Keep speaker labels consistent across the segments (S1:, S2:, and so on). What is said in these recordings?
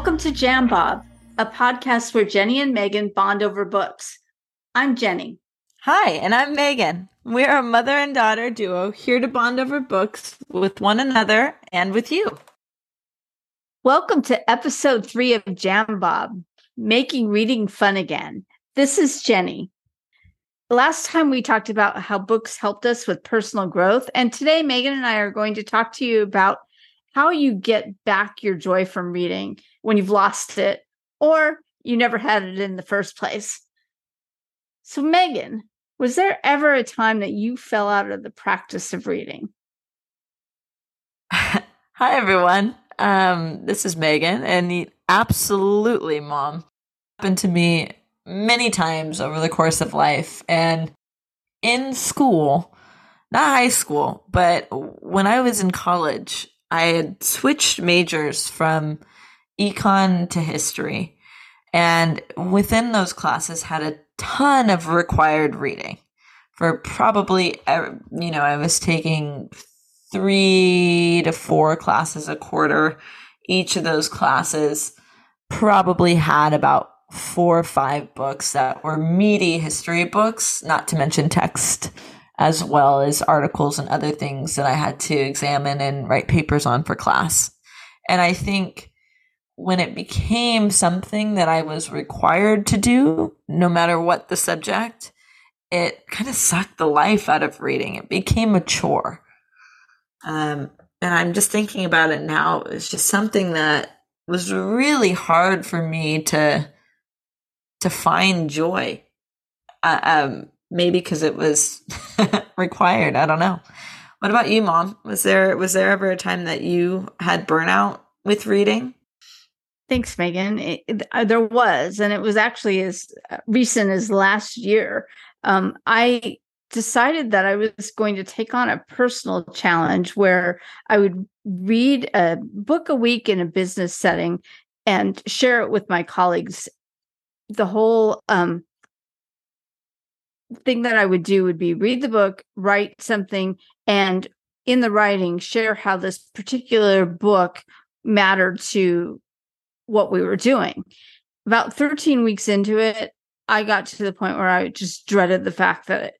S1: Welcome to Jam Bob, a podcast where Jenny and Megan bond over books. I'm Jenny.
S2: Hi, and I'm Megan. We're a mother and daughter duo here to bond over books with one another and with you.
S1: Welcome to episode three of Jam Bob, making reading fun again. This is Jenny. Last time we talked about how books helped us with personal growth, and today Megan and I are going to talk to you about how you get back your joy from reading when you've lost it or you never had it in the first place. So, Megan, was there ever a time that you fell out of the practice of reading?
S2: Hi, everyone. Um, this is Megan, and absolutely, mom, happened to me many times over the course of life. And in school, not high school, but when I was in college, I had switched majors from econ to history. And within those classes had a ton of required reading for probably, you know, I was taking three to four classes a quarter. Each of those classes probably had about four or five books that were meaty history books, not to mention text as well as articles and other things that I had to examine and write papers on for class. And I think when it became something that I was required to do, no matter what the subject, it kind of sucked the life out of reading. It became a chore. Um, and I'm just thinking about it now. It's just something that was really hard for me to to find joy. Uh, um, maybe because it was required. I don't know. What about you, mom? Was there was there ever a time that you had burnout with reading?
S1: Thanks, Megan. It, it, uh, there was, and it was actually as recent as last year. Um, I decided that I was going to take on a personal challenge where I would read a book a week in a business setting and share it with my colleagues. The whole um, thing that I would do would be read the book, write something, and in the writing, share how this particular book mattered to what we were doing. About 13 weeks into it, I got to the point where I just dreaded the fact that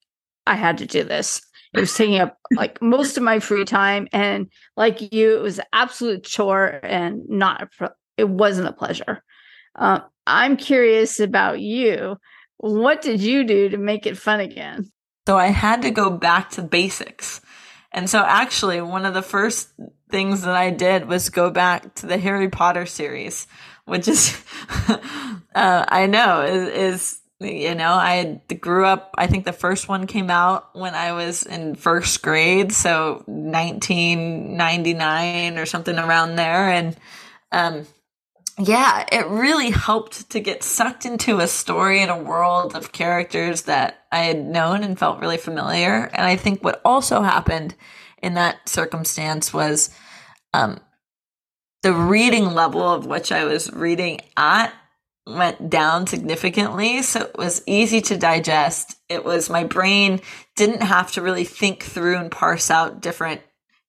S1: I had to do this. It was taking up like most of my free time. And like you, it was absolute chore and not, a, it wasn't a pleasure. Uh, I'm curious about you. What did you do to make it fun again?
S2: So I had to go back to basics. And so actually one of the first things that I did was go back to the Harry Potter series, which is, uh, I know is, is, you know, I grew up, I think the first one came out when I was in first grade. So 1999 or something around there. And, um, yeah, it really helped to get sucked into a story and a world of characters that I had known and felt really familiar. And I think what also happened in that circumstance was um, the reading level of which I was reading at went down significantly. So it was easy to digest. It was my brain didn't have to really think through and parse out different,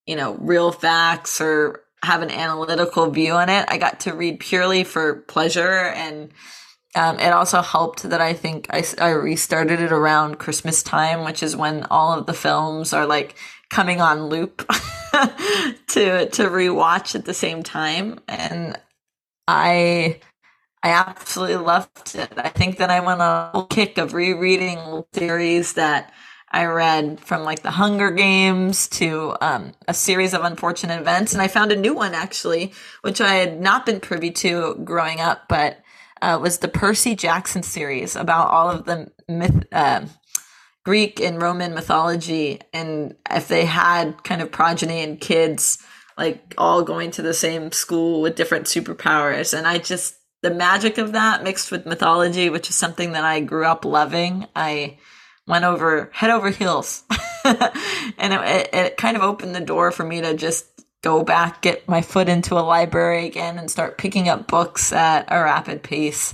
S2: you know, real facts or have an analytical view on it. I got to read purely for pleasure and um, it also helped that I think I, I restarted it around Christmas time, which is when all of the films are like coming on loop to to rewatch at the same time, and I I absolutely loved it. I think that I went on a kick of rereading series that I read from like the Hunger Games to um, a series of unfortunate events. And I found a new one actually, which I had not been privy to growing up, but uh, was the Percy Jackson series about all of the myth, uh, Greek and Roman mythology. And if they had kind of progeny and kids, like all going to the same school with different superpowers. And I just, the magic of that mixed with mythology, which is something that I grew up loving. I, went over head over heels. and it, it, kind of opened the door for me to just go back, get my foot into a library again, and start picking up books at a rapid pace.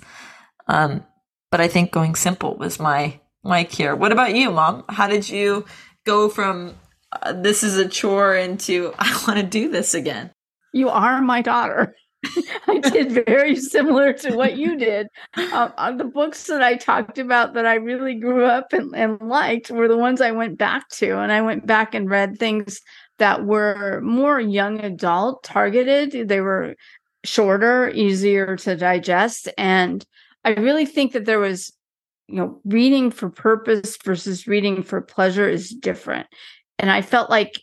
S2: Um, but I think going simple was my my cure. What about you, mom? How did you go from uh, this is a chore into I want to do this again?
S1: You are my daughter. I did very similar to what you did. Um, the books that I talked about that I really grew up and, and liked were the ones I went back to. And I went back and read things that were more young adult targeted. They were shorter, easier to digest. And I really think that there was, you know, reading for purpose versus reading for pleasure is different. And I felt like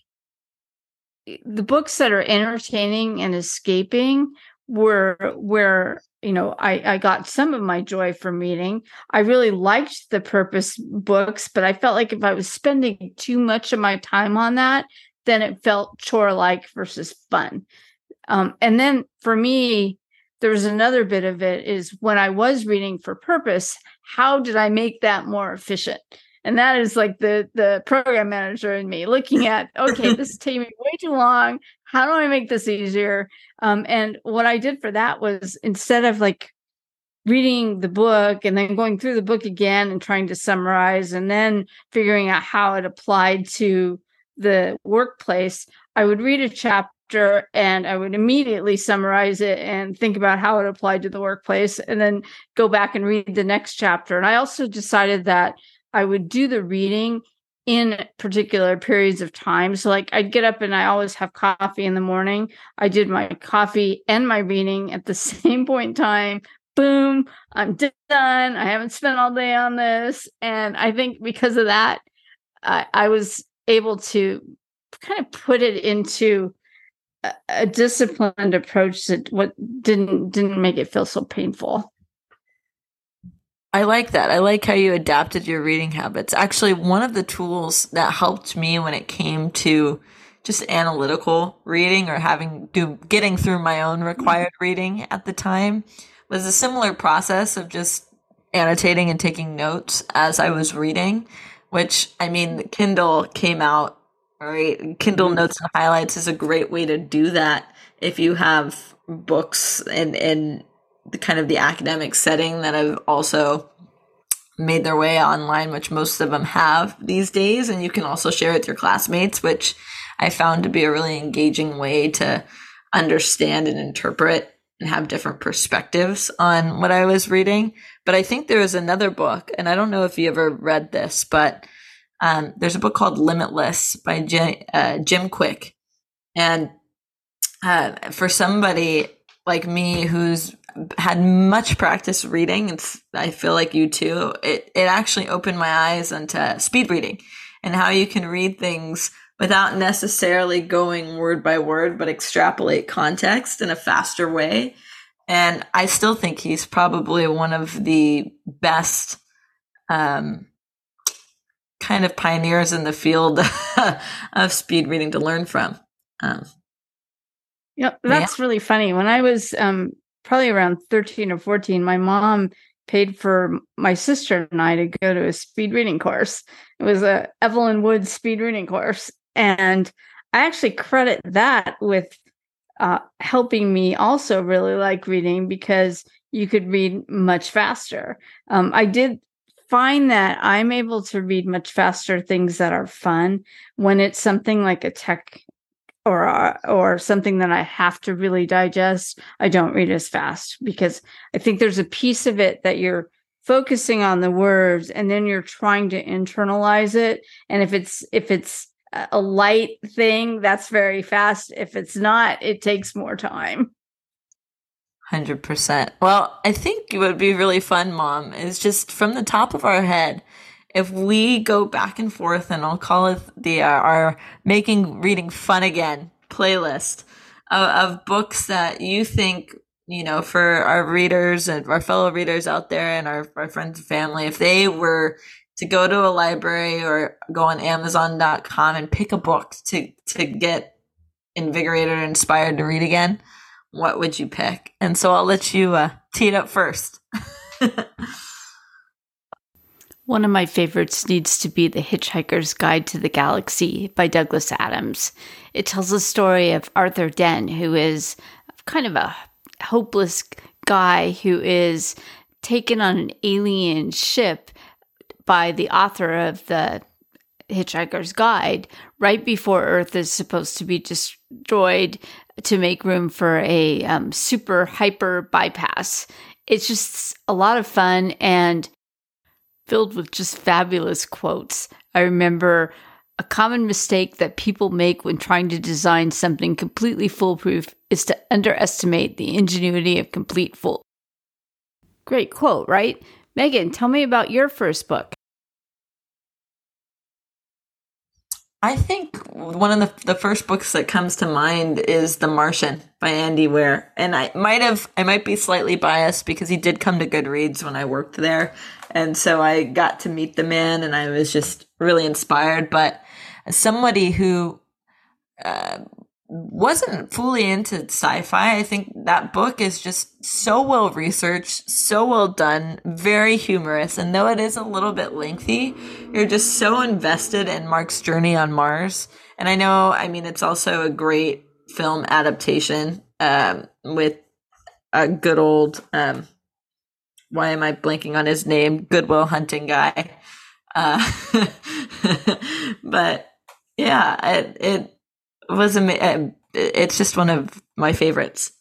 S1: the books that are entertaining and escaping were where you know I, I got some of my joy from reading. I really liked the purpose books but i felt like if i was spending too much of my time on that then it felt chore like versus fun. Um, and then for me there was another bit of it is when i was reading for purpose how did i make that more efficient and that is like the the program manager in me looking at okay this is taking me way too long. How do i make this easier? Um, and what i did for that was instead of like reading the book and then going through the book again and trying to summarize and then figuring out how it applied to the workplace i would read a chapter and i would immediately summarize it and think about how it applied to the workplace and then go back and read the next chapter. And i also decided that I would do the reading in particular periods of time. So, like, I'd get up and I always have coffee in the morning. I did my coffee and my reading at the same point in time. Boom, I'm done. I haven't spent all day on this. And I think because of that, I, I was able to kind of put it into a, a disciplined approach that what didn't didn't make it feel so painful.
S2: I like that. I like how you adapted your reading habits. Actually, one of the tools that helped me when it came to just analytical reading or having do getting through my own required reading at the time was a similar process of just annotating and taking notes as I was reading, which I mean, Kindle came out, right? Kindle mm-hmm. notes and highlights is a great way to do that if you have books and and the kind of the academic setting that have also made their way online, which most of them have these days. And you can also share with your classmates, which I found to be a really engaging way to understand and interpret and have different perspectives on what I was reading. But I think there was another book, and I don't know if you ever read this, but um, there's a book called Limitless by Jim, uh, Jim Kwik. And uh, for somebody like me who's had much practice reading, and I feel like you too, it, it actually opened my eyes onto speed reading and how you can read things without necessarily going word by word, but extrapolate context in a faster way. And I still think he's probably one of the best um, kind of pioneers in the field of speed reading to learn from. Um,
S1: yeah, that's yeah. really funny. When I was um, probably around 13 or 14, my mom paid for my sister and I to go to a speed reading course. It was a Evelyn Woods speed reading course. And I actually credit that with uh, helping me also really like reading because you could read much faster. Um, I did find that I'm able to read much faster things that are fun when it's something like a tech or uh, or something that I have to really digest, I don't read as fast because I think there's a piece of it that you're focusing on the words and then you're trying to internalize it. And if it's if it's a light thing that's very fast. If it's not it takes more time.
S2: 100% well i think it would be really fun mom is just from the top of our head if we go back and forth, and I'll call it the uh, our making reading fun again playlist of, of books that you think you know for our readers and our fellow readers out there and our, our friends and family, if they were to go to a library or go on Amazon.com and pick a book to to get invigorated or inspired to read again, what would you pick? And so I'll let you uh, tee it up first.
S1: One of my favorites needs to be The Hitchhiker's Guide to the Galaxy by Douglas Adams. It tells the story of Arthur Dent, who is kind of a hopeless guy who is taken on an alien ship by the author of the Hitchhiker's Guide, right before Earth is supposed to be destroyed to make room for a um, super hyper bypass. It's just a lot of fun and filled with just fabulous quotes. I remember a common mistake that people make when trying to design something completely foolproof is to underestimate the ingenuity of complete fool. Great quote, right? Megan, tell me about your first book.
S2: I think one of the, the first books that comes to mind is The Martian by Andy Weir. And I might have, I might be slightly biased because he did come to Goodreads when I worked there. And so I got to meet the man and I was just really inspired. But as somebody who uh, wasn't fully into sci-fi. I think that book is just so well researched, so well done, very humorous, and though it is a little bit lengthy, you're just so invested in Mark's journey on Mars. And I know, I mean, it's also a great film adaptation um, with a good old. Um, why am I blanking on his name? Good Will Hunting guy. Uh, but yeah, it, it was amazing. It's just one of my favorites.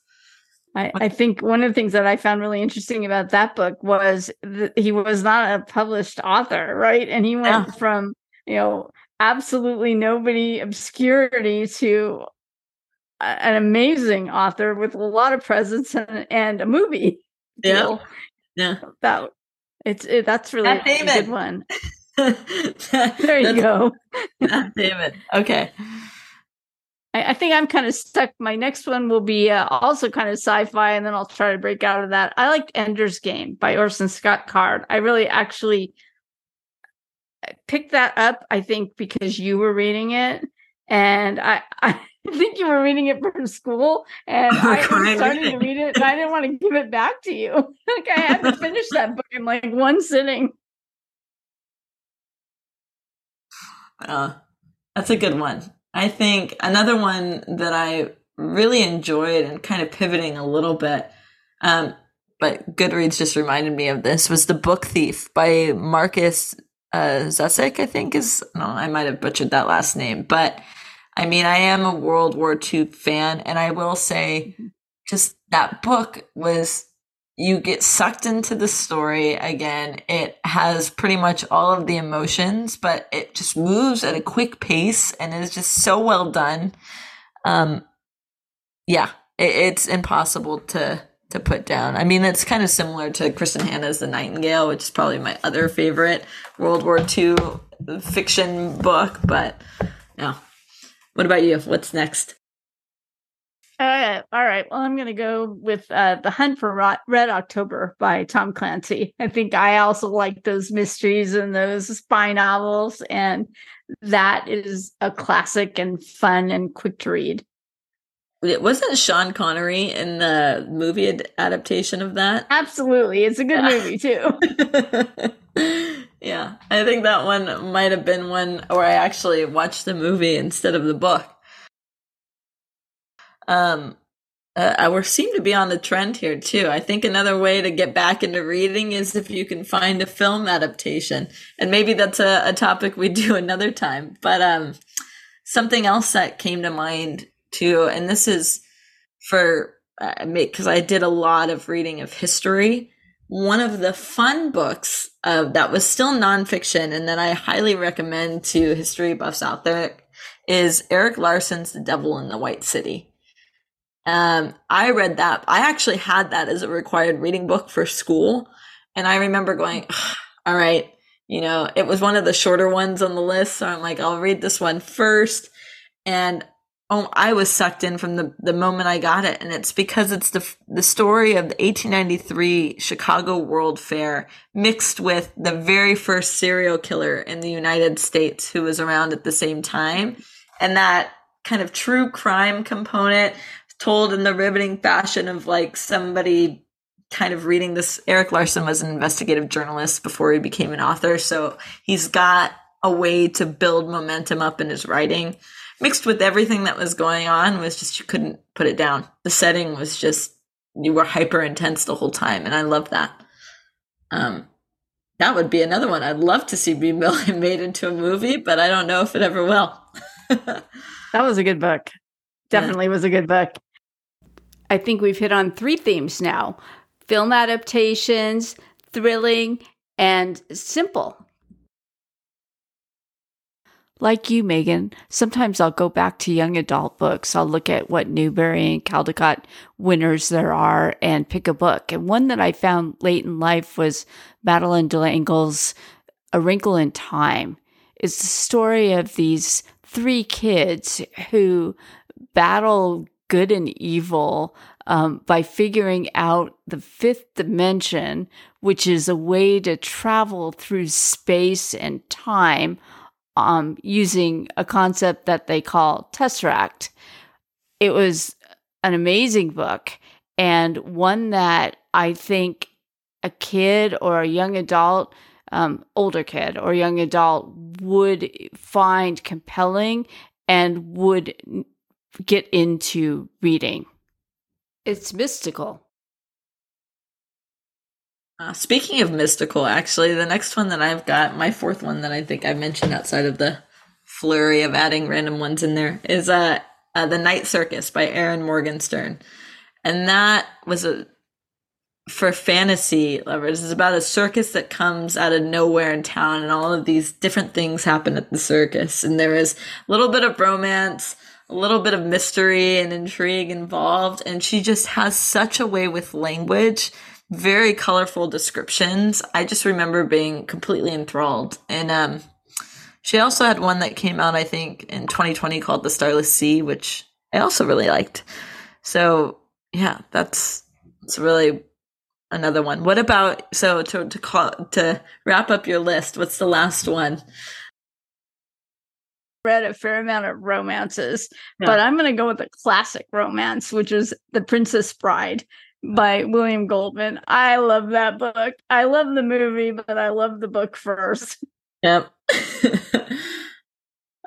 S1: I, I, think one of the things that I found really interesting about that book was that he was not a published author, right? And he went yeah. from, you know, absolutely nobody obscurity to an amazing author with a lot of presence and, and a movie.
S2: Yeah. Yeah.
S1: That it's it, that's really a good one. there you go.
S2: David. Okay.
S1: I, I think I'm kind of stuck. My next one will be uh, also kind of sci-fi, and then I'll try to break out of that. I liked Ender's Game by Orson Scott Card. I really actually picked that up. I think because you were reading it, and I. I think you were reading it from school, and I was starting to read it, and I didn't want to give it back to you. like I had to finish that book in like one sitting.
S2: Uh, that's a good one. I think another one that I really enjoyed and kind of pivoting a little bit, um, but Goodreads just reminded me of this was the Book Thief by Markus uh, Zusak, I think is no, I might have butchered that last name, but I mean, I am a World War II fan, and I will say, just that book was you get sucked into the story again. It has pretty much all of the emotions, but it just moves at a quick pace and it is just so well done. Um, yeah, it, it's impossible to to put down. I mean, it's kind of similar to Kristin Hannah's The Nightingale, which is probably my other favorite World War II fiction book. But yeah, what about you? What's next?
S1: Uh, all right. Well, I'm going to go with uh, The Hunt for Red October by Tom Clancy. I think I also like those mysteries and those spy novels, and that is a classic and fun and quick to read.
S2: It wasn't Sean Connery in the movie ad- adaptation of that.
S1: Absolutely, it's a good movie too.
S2: yeah, I think that one might have been one where I actually watched the movie instead of the book. Um, uh, our seem to be on the trend here too. I think another way to get back into reading is if you can find a film adaptation, and maybe that's a, a topic we do another time. But um, something else that came to mind too, and this is for because uh, I did a lot of reading of history. One of the fun books uh, that was still nonfiction, and that I highly recommend to history buffs out there, is Erik Larson's "The Devil in the White City." Um, I read that. I actually had that as a required reading book for school. And I remember going, all right, you know, it was one of the shorter ones on the list. So I'm like, I'll read this one first. And oh, I was sucked in from the, the moment I got it. And it's because it's the, the story of the 1893 Chicago World Fair mixed with the very first serial killer in the United States who was around at the same time. And that kind of true crime component told in the riveting fashion of like somebody kind of reading this. Erik Larson was an investigative journalist before he became an author. So he's got a way to build momentum up in his writing. Mixed with everything that was going on was just you couldn't put it down. The setting was just you were hyper intense the whole time, and I love that. Um, that would be another one. I'd love to see be made into a movie, but I don't know if it ever will.
S1: that was a good book. Definitely yeah. was a good book. I think we've hit on three themes now film adaptations, thrilling, and simple. Like you, Megan, sometimes I'll go back to young adult books. I'll look at what Newbery and Caldecott winners there are and pick a book. And one that I found late in life was Madeleine L'Engle's A Wrinkle in Time. It's the story of these three kids who battle good and evil um, by figuring out the fifth dimension, which is a way to travel through space and time um, using a concept that they call Tesseract. It was an amazing book and one that I think a kid or a young adult, um, older kid or young adult would find compelling and would get into reading. It's mystical.
S2: Uh, speaking of mystical, actually, the next one that I've got, my fourth one that I think I mentioned outside of the flurry of adding random ones in there, is uh, uh The Night Circus by Erin Morgenstern. And that was a for fantasy lovers. It's about a circus that comes out of nowhere in town, and all of these different things happen at the circus. And there is a little bit of romance, a little bit of mystery and intrigue involved. And she just has such a way with language very colorful descriptions. I just remember being completely enthralled. And um, she also had one that came out, I think, in 2020 called The Starless Sea, which I also really liked. So yeah, that's it's really another one. What about so to to call to wrap up your list? What's the last one?
S1: Read a fair amount of romances, yeah. but I'm going to go with a classic romance, which is The Princess Bride by William Goldman. I love that book. I love the movie, but I love the book first.
S2: Yep.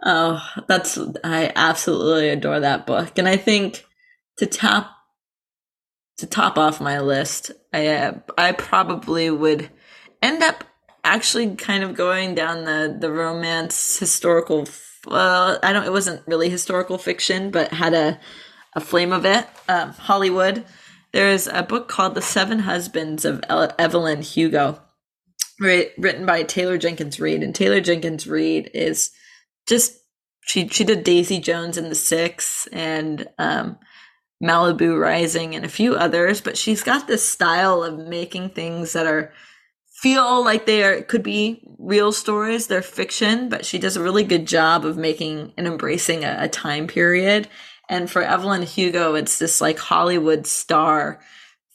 S2: oh, that's I absolutely adore that book. And I think to top to top off my list, I uh, I probably would end up actually kind of going down the the romance historical well, I don't it wasn't really historical fiction, but had a a flame of it. Um, Hollywood there's a book called The Seven Husbands of Evelyn Hugo, written by Taylor Jenkins Reid. And Taylor Jenkins Reid is just she she did Daisy Jones and the Six and um, Malibu Rising and a few others, but she's got this style of making things that are feel like they are could be real stories. They're fiction, but she does a really good job of making and embracing a, a time period and for Evelyn Hugo, it's this like Hollywood star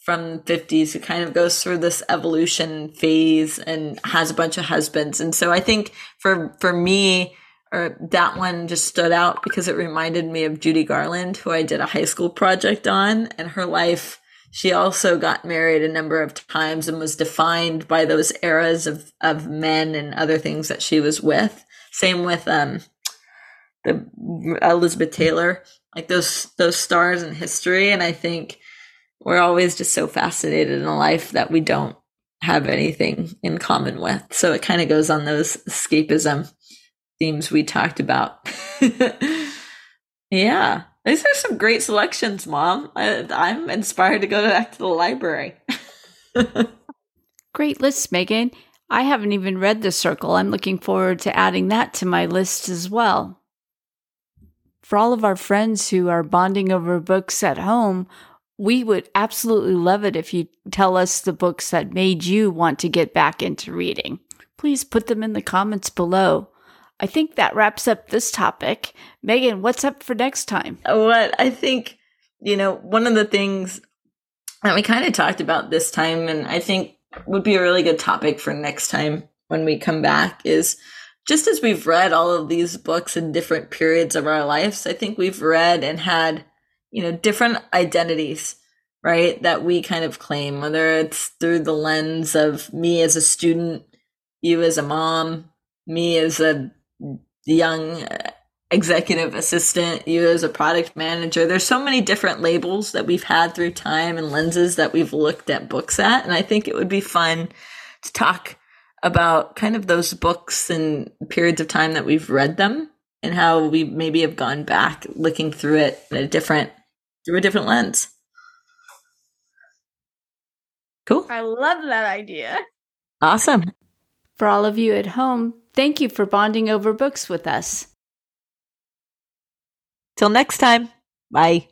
S2: from 50s who kind of goes through this evolution phase and has a bunch of husbands. And so I think for for me, or that one just stood out because it reminded me of Judy Garland, who I did a high school project on, and her life. She also got married a number of times and was defined by those eras of, of men and other things that she was with. Same with um, the Elizabeth Taylor like those those stars in history and i think we're always just so fascinated in a life that we don't have anything in common with. So it kind of goes on those escapism themes we talked about. Yeah. These are some great selections mom. I, i'm inspired to go back to the library.
S1: Great list megan. I haven't even read the circle. I'm looking forward to adding that to my list as well for all of our friends who are bonding over books at home, we would absolutely love it if you tell us the books that made you want to get back into reading. Please put them in the comments below. I think that wraps up this topic. Megan, what's up for next time?
S2: What I think, you know, one of the things that we kind of talked about this time, and I think would be a really good topic for next time when we come back is just as we've read all of these books in different periods of our lives, I think we've read and had, you know, different identities, right? That we kind of claim, whether it's through the lens of me as a student, you as a mom, me as a young uh, executive assistant, you as a product manager. There's so many different labels that we've had through time and lenses that we've looked at books at. And I think it would be fun to talk about kind of those books and periods of time that we've read them and how we maybe have gone back looking through it in a different through a different lens. Cool.
S1: I love that idea.
S2: Awesome.
S1: For all of you at home, thank you for bonding over books with us.
S2: Till next time. Bye.